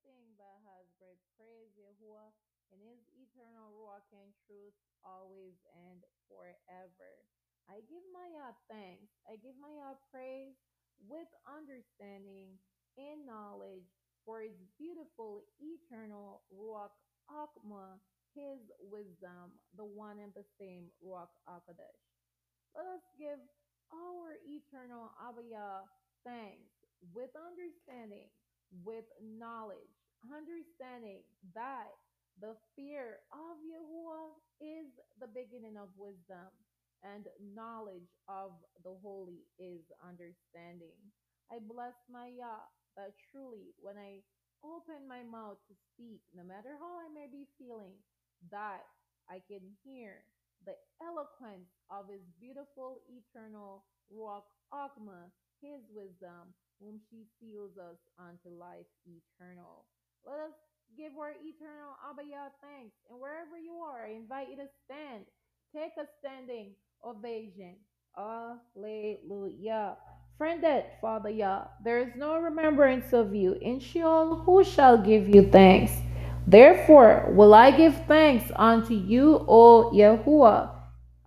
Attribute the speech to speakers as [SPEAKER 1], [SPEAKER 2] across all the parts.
[SPEAKER 1] Everything that has breath praise Yahuwah in his eternal Ruach and truth always and forever. I give my Yah thanks. I give my Yah praise with understanding and knowledge for his beautiful eternal Ruach Chokmah, his wisdom, the one and the same Ruach Akadesh. Let us give our eternal Abba Yah thanks with understanding, with knowledge, understanding that the fear of Yahuwah is the beginning of wisdom, and knowledge of the holy is understanding. I bless my Yah that truly, when I open my mouth to speak, no matter how I may be feeling, that I can hear the eloquence of his beautiful eternal Ruach Chokmah, his wisdom, whom she seals us unto life eternal. Let us give our eternal Abba thanks. And wherever you are, I invite you to stand. Take a standing ovation. Alleluia. Friended, Father Yah, there is no remembrance of you. In Sheol, who shall give you thanks? Therefore will I give thanks unto you, O Yahuwah,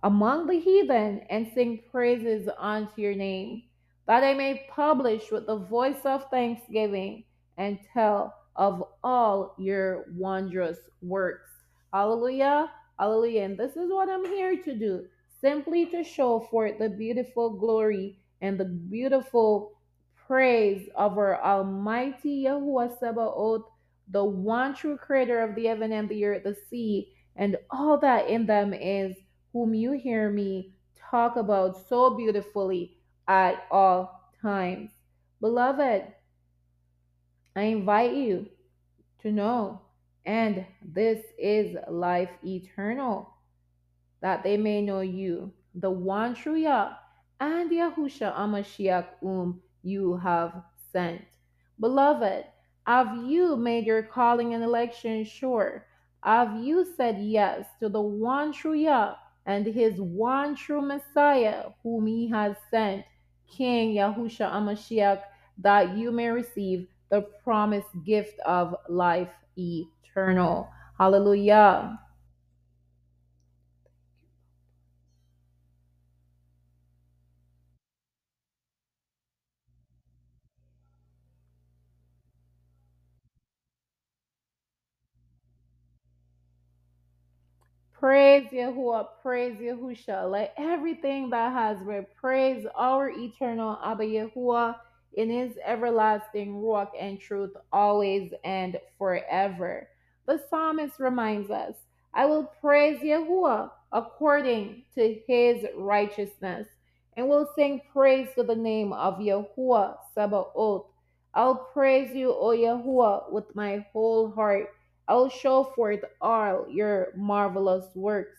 [SPEAKER 1] among the heathen, and sing praises unto your name, that they may publish with the voice of thanksgiving and tell of all your wondrous works. Hallelujah. Hallelujah. And this is what I'm here to do simply to show forth the beautiful glory and the beautiful praise of our Almighty Yahuwah Sabaoth the one true creator of the heaven and the earth, the sea, and all that in them is, whom you hear me talk about so beautifully at all times. Beloved, I invite you to know, and this is life eternal, that they may know you, the one true Yah, and Yahusha Ha'Mashiach, whom you have sent. Beloved, have you made your calling and election sure? Have you said yes to the one true Yah and his one true Messiah, whom he has sent, King Yahusha Ha'Mashiach, that you may receive the promised gift of life eternal? Hallelujah. Praise Yahuwah, praise Yahusha. Let everything that has breath praise our eternal Abba Yahuwah in his everlasting Ruach and truth always and forever. The psalmist reminds us, I will praise Yahuwah according to his righteousness, and will sing praise to the name of Yahuwah Sabaoth. I'll praise you, O Yahuwah, with my whole heart. I will show forth all your marvelous works.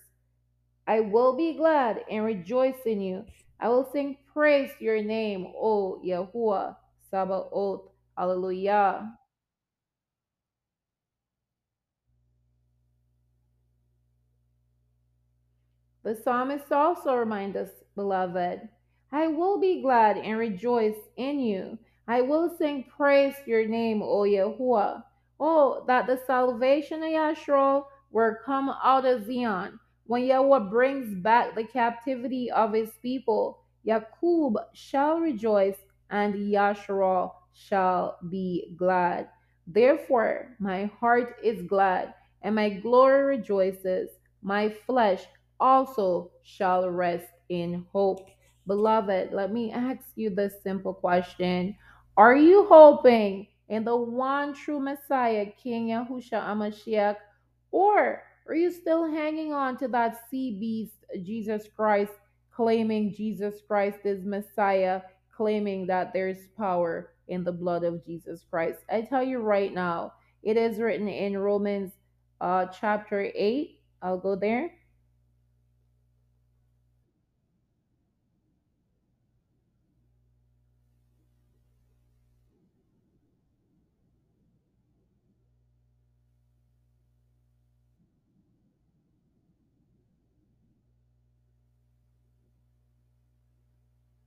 [SPEAKER 1] I will be glad and rejoice in you. I will sing praise your name, O Yahuwah Sabaoth. Hallelujah. The psalmist also reminds us, beloved, I will be glad and rejoice in you. I will sing praise your name, O Yahuwah. Oh, that the salvation of Yahshua will come out of Zion. When Yahweh brings back the captivity of his people, Yaqub shall rejoice and Yahshua shall be glad. Therefore, my heart is glad and my glory rejoices. My flesh also shall rest in hope. Beloved, let me ask you this simple question Are you hoping in the one true Messiah, King Yahusha Ha'Mashiach, or are you still hanging on to that sea beast, Jesus Christ, claiming Jesus Christ is Messiah, claiming that there's power in the blood of Jesus Christ? I tell you right now, it is written in Romans uh, chapter 8. I'll go there.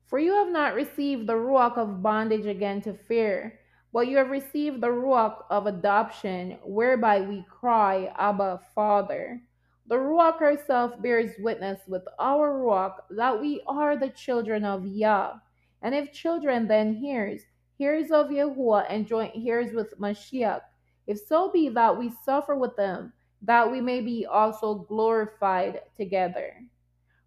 [SPEAKER 1] For you have not received the ruach of bondage again to fear, but you have received the Ruach of adoption, whereby we cry, Abba, Father. The Ruach herself bears witness with our Ruach that we are the children of Yah. And if children, then heirs, heirs of Yahuwah, and joint heirs with Mashiach, if so be that we suffer with them, that we may be also glorified together.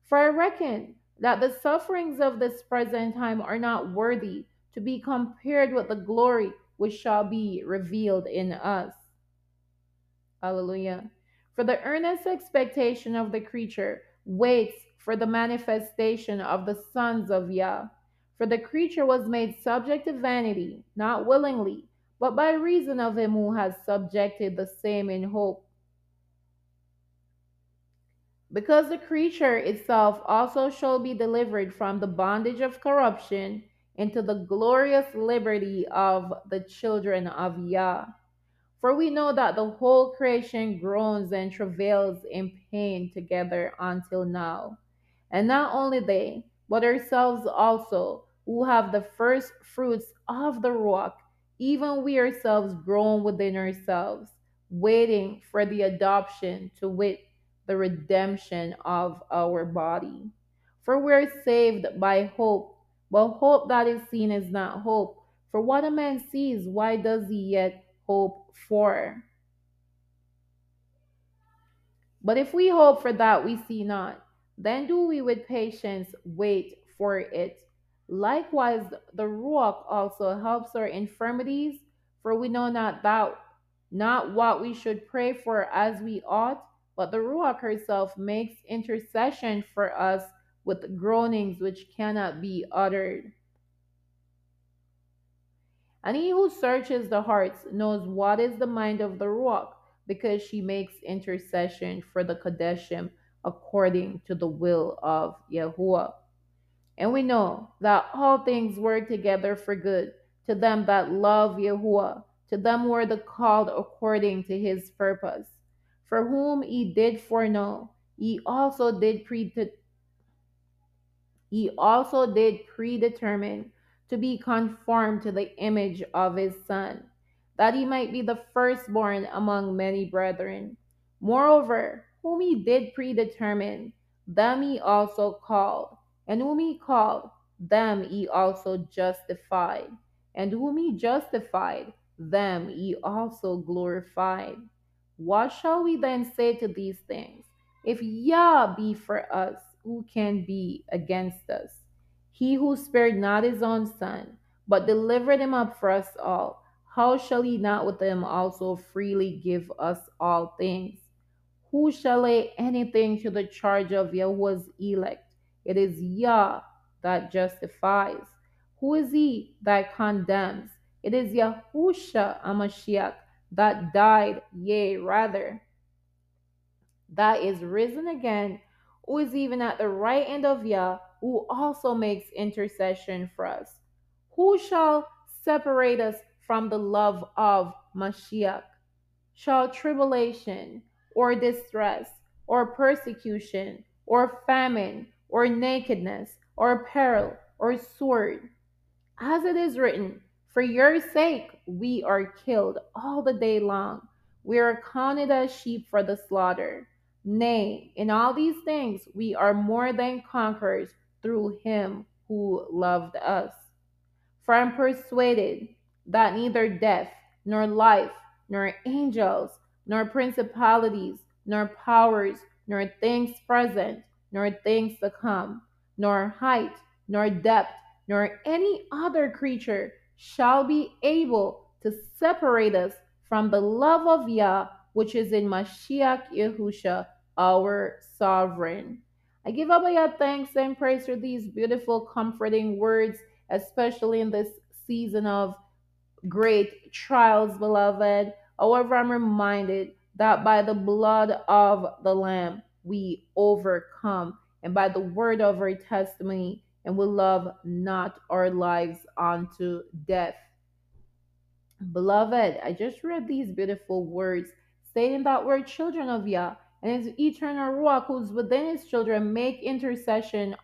[SPEAKER 1] For I reckon that the sufferings of this present time are not worthy to be compared with the glory which shall be revealed in us. Hallelujah. For the earnest expectation of the creature waits for the manifestation of the sons of Yah. For the creature was made subject to vanity, not willingly, but by reason of him who has subjected the same in hope because the creature itself also shall be delivered from the bondage of corruption into the glorious liberty of the children of Yah. For we know that the whole creation groans and travails in pain together until now. And not only they, but ourselves also, who have the first fruits of the Ruach, even we ourselves groan within ourselves, waiting for the adoption to wit the redemption of our body. For we are saved by hope, but hope that is seen is not hope. For what a man sees, why does he yet hope for? But if we hope for that we see not, then do we with patience wait for it. Likewise, the Ruach also helps our infirmities, for we know not that not what we should pray for as we ought, but the Ruach herself makes intercession for us with groanings which cannot be uttered. And he who searches the hearts knows what is the mind of the Ruach, because she makes intercession for the Kadeshim according to the will of Yahuwah. And we know that all things work together for good to them that love Yahuwah, to them who are the called according to his purpose. For whom he did foreknow, he also did pre he also did predetermine to be conformed to the image of his son, that he might be the firstborn among many brethren. Moreover, whom he did predetermine, them he also called, and whom he called, them he also justified, and whom he justified, them he also glorified. What shall we then say to these things? If Yah be for us, who can be against us? He who spared not his own son, but delivered him up for us all, how shall he not with him also freely give us all things? Who shall lay anything to the charge of Yahweh's elect? It is Yah that justifies. Who is he that condemns? It is Yahusha Ha'Mashiach that died, yea, rather, that is risen again, who is even at the right hand of Yah, who also makes intercession for us. Who shall separate us from the love of Mashiach? Shall tribulation, or distress, or persecution, or famine, or nakedness, or peril, or sword? As it is written, For your sake we are killed all the day long. We are counted as sheep for the slaughter. Nay, in all these things we are more than conquerors through him who loved us. For I am persuaded that neither death, nor life, nor angels, nor principalities, nor powers, nor things present, nor things to come, nor height, nor depth, nor any other creature shall be able to separate us from the love of Yah which is in Mashiach Yehusha, our sovereign. I give Abba Yah thanks and praise for these beautiful, comforting words, especially in this season of great trials, beloved. However, I'm reminded that by the blood of the Lamb we overcome, and by the word of our testimony, and we love not our lives unto death. Beloved, I just read these beautiful words stating that we're children of Yah, and his eternal Ruach, who's within his children, make intercession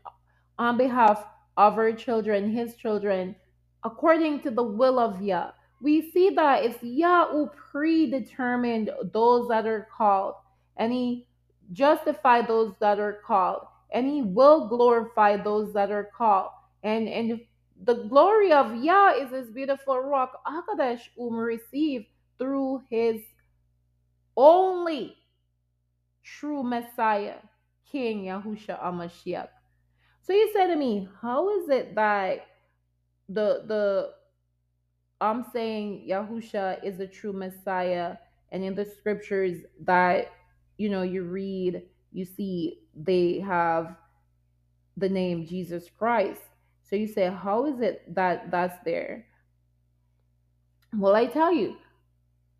[SPEAKER 1] on behalf of our children, his children, according to the will of Yah. we see that it's Yah who predetermined those that are called, and He justified those that are called, and He will glorify those that are called. And and the glory of Yah is His beautiful Ruach, Akadesh, whom we receive through His only true Messiah, King Yahusha Ha'Mashiach. So you say to me, how is it that the the I'm saying Yahusha is the true Messiah, and in the scriptures that you know you read, you see they have the name Jesus Christ. So you say, how is it that that's there? Well, I tell you,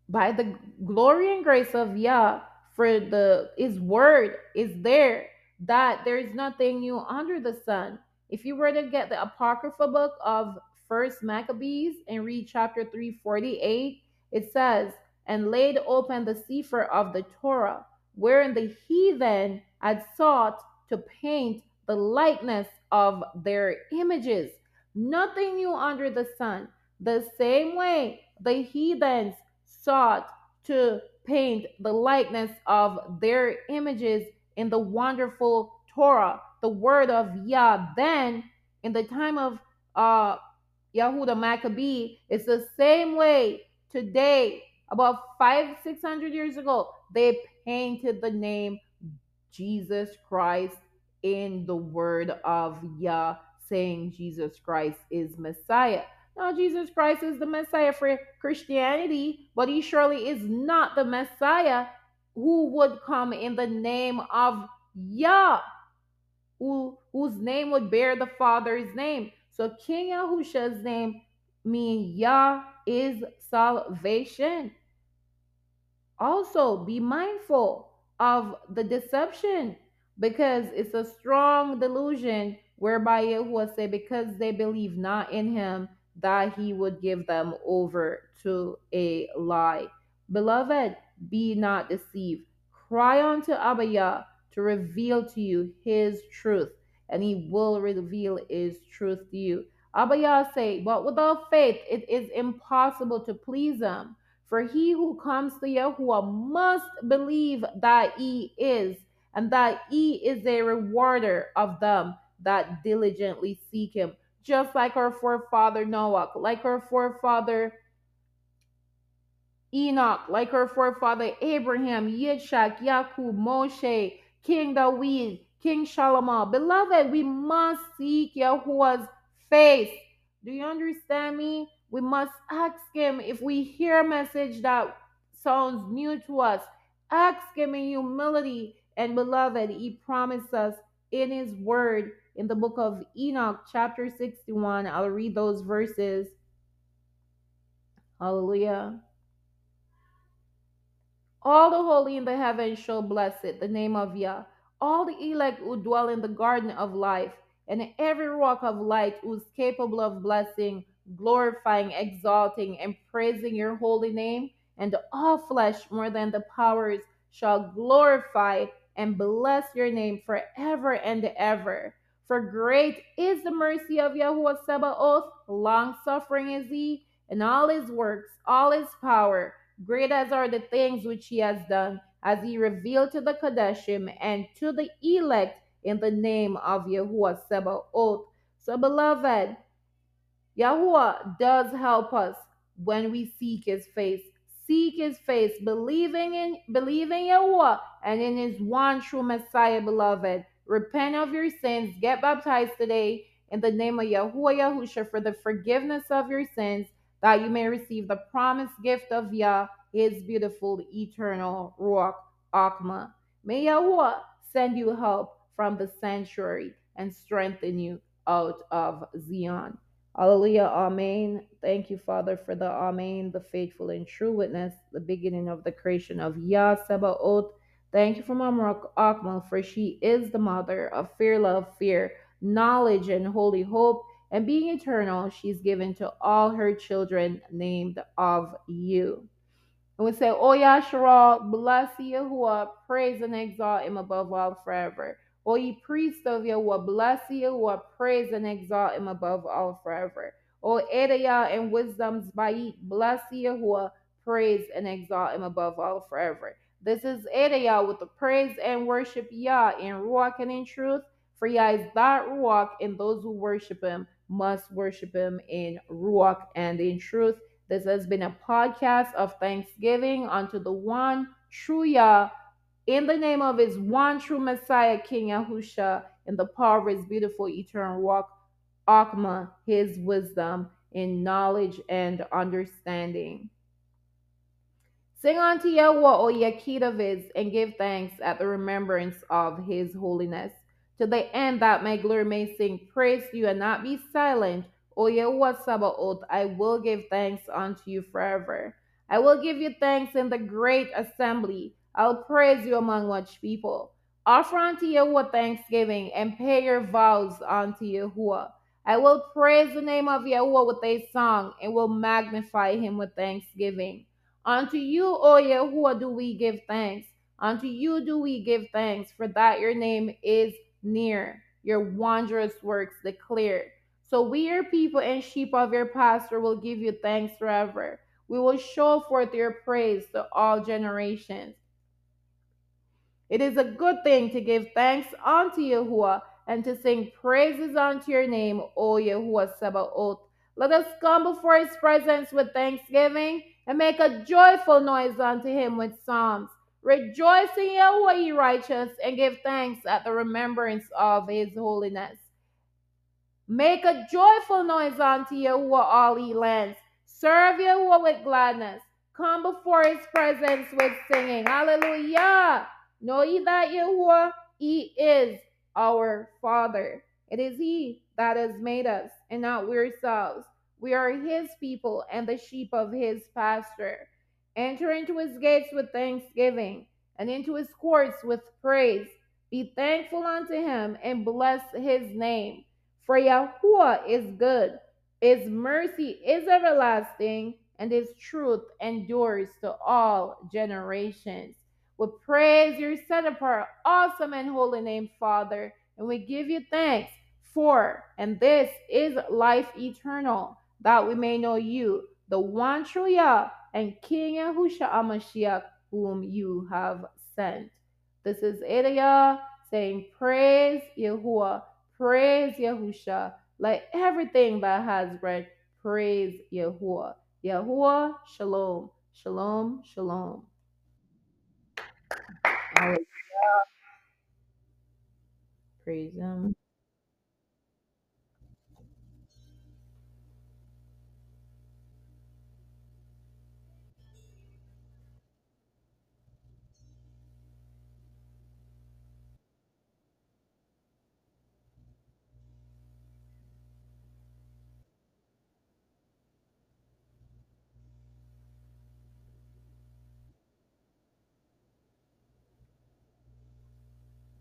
[SPEAKER 1] by the glory and grace of Yah, for the His word is there that there is nothing new under the sun. If you were to get the apocryphal book of First Maccabees and read chapter 348, it says, And laid open the sefer of the Torah, wherein the heathen had sought to paint the likeness of their images. Nothing new under the sun. The same way the heathens sought to paint the likeness of their images in the wonderful Torah, the word of Yah. Then, in the time of uh, Yahuda Maccabee, it's the same way today, about five, six hundred years ago, they painted the name Jesus Christ in the word of Yah, saying Jesus Christ is Messiah. Now, Jesus Christ is the Messiah for Christianity, but he surely is not the Messiah who would come in the name of Yah, who, whose name would bear the Father's name. So, King Yahusha's name means Yah is salvation. Also, be mindful of the deception because it's a strong delusion whereby Yahuwah said, because they believe not in him that he would give them over to a lie. Beloved, be not deceived. Cry unto Abba to reveal to you his truth, and he will reveal his truth to you. Abba say, but without faith it is impossible to please him. For he who comes to Yahuwah must believe that he is, and that he is a rewarder of them that diligently seek him. Just like our forefather Noah, like our forefather Enoch, like our forefather Abraham, Yitzchak, Yakub, Moshe, King David, King Solomon. Beloved, we must seek Yahuwah's face. Do you understand me? We must ask Him if we hear a message that sounds new to us. Ask Him in humility. And beloved, He promised us in His Word in the book of Enoch, chapter 61. I'll read those verses. Hallelujah. All the holy in the heavens shall bless it, the name of Yah. All the elect who dwell in the garden of life, and every Ruach of light who's capable of blessing, glorifying, exalting, and praising your holy name, and all flesh more than the powers shall glorify and bless your name forever and ever. For great is the mercy of Yahuwah Sabaoth, long suffering is he, and all his works, all his power Great as are the things which he has done, as he revealed to the Kadeshim and to the elect in the name of Yahuwah Sabaoth. So, beloved, Yahuwah does help us when we seek his face. Seek his face, believing in believing Yahuwah and in his one true Messiah, beloved. Repent of your sins, get baptized today in the name of Yahuwah Yahusha for the forgiveness of your sins that you may receive the promised gift of Yah, his beautiful eternal Ruach Chokmah. May Yahuwah send you help from the sanctuary and strengthen you out of Zion. Hallelujah. Amen. Thank you, Father, for the Amen, the faithful and true witness, the beginning of the creation of Yah Sabaoth. Thank you for Mama Chokmah, for she is the mother of fear, love, fear, knowledge, and holy hope and being eternal, she's given to all her children named of you. And we say, oh, O Yahshua, bless Yahuwah, praise and exalt him above all forever. O ye priests of Yahuwah, bless Yahuwah, praise and exalt him above all forever. O Edaya and wisdom's Bait, bless Yahuwah, praise and exalt him above all forever. This is Edaya with the praise and worship Yah in Ruach and in truth. For Yah is that Ruach, and those who worship him must worship him in Ruach and in truth. This has been a podcast of thanksgiving unto the one true Yah in the name of his one true Messiah, King Yahusha, in the power of his beautiful eternal walk, Chokmah, his wisdom in knowledge and understanding. Sing unto Yahweh, O ye Kedavids, and give thanks at the remembrance of his holiness, to the end that my glory may sing praise you and not be silent. O Yahweh Sabaoth, I will give thanks unto you forever. I will give you thanks in the great assembly. I'll praise you among much people. Offer unto Yahweh thanksgiving and pay your vows unto Yahuwah. I will praise the name of Yahweh with a song and will magnify him with thanksgiving. Unto you, O Yahuwah, do we give thanks. Unto you do we give thanks, for that your name is near, your wondrous works declared. So we, your people and sheep of your pasture, will give you thanks forever. We will show forth your praise to all generations. It is a good thing to give thanks unto Yahuwah and to sing praises unto your name, O Yahuwah Sabaoth. Let us come before his presence with thanksgiving and make a joyful noise unto him with psalms. Rejoice in Yahweh, ye righteous, and give thanks at the remembrance of his holiness. Make a joyful noise unto Yahuwah, all ye lands. Serve Yahuwah with gladness. Come before his presence with singing. Hallelujah. Know ye that Yahuwah, he is our Father. It is he that has made us, and not we ourselves. We are his people and the sheep of his pasture. Enter into his gates with thanksgiving, and into his courts with praise. Be thankful unto him, and bless his name. For Yahuwah is good, his mercy is everlasting, and his truth endures to all generations. We praise your set apart, awesome and holy name, Father, and we give you thanks for, and this is life eternal, that we may know you, the one true Yah, and King Yahusha Ha'Mashiach, whom you have sent. This is Edaya saying, Praise Yahuwah, praise Yahusha. Let everything that has breath praise Yahuwah. Yahuwah, shalom, shalom, shalom. Praise Him.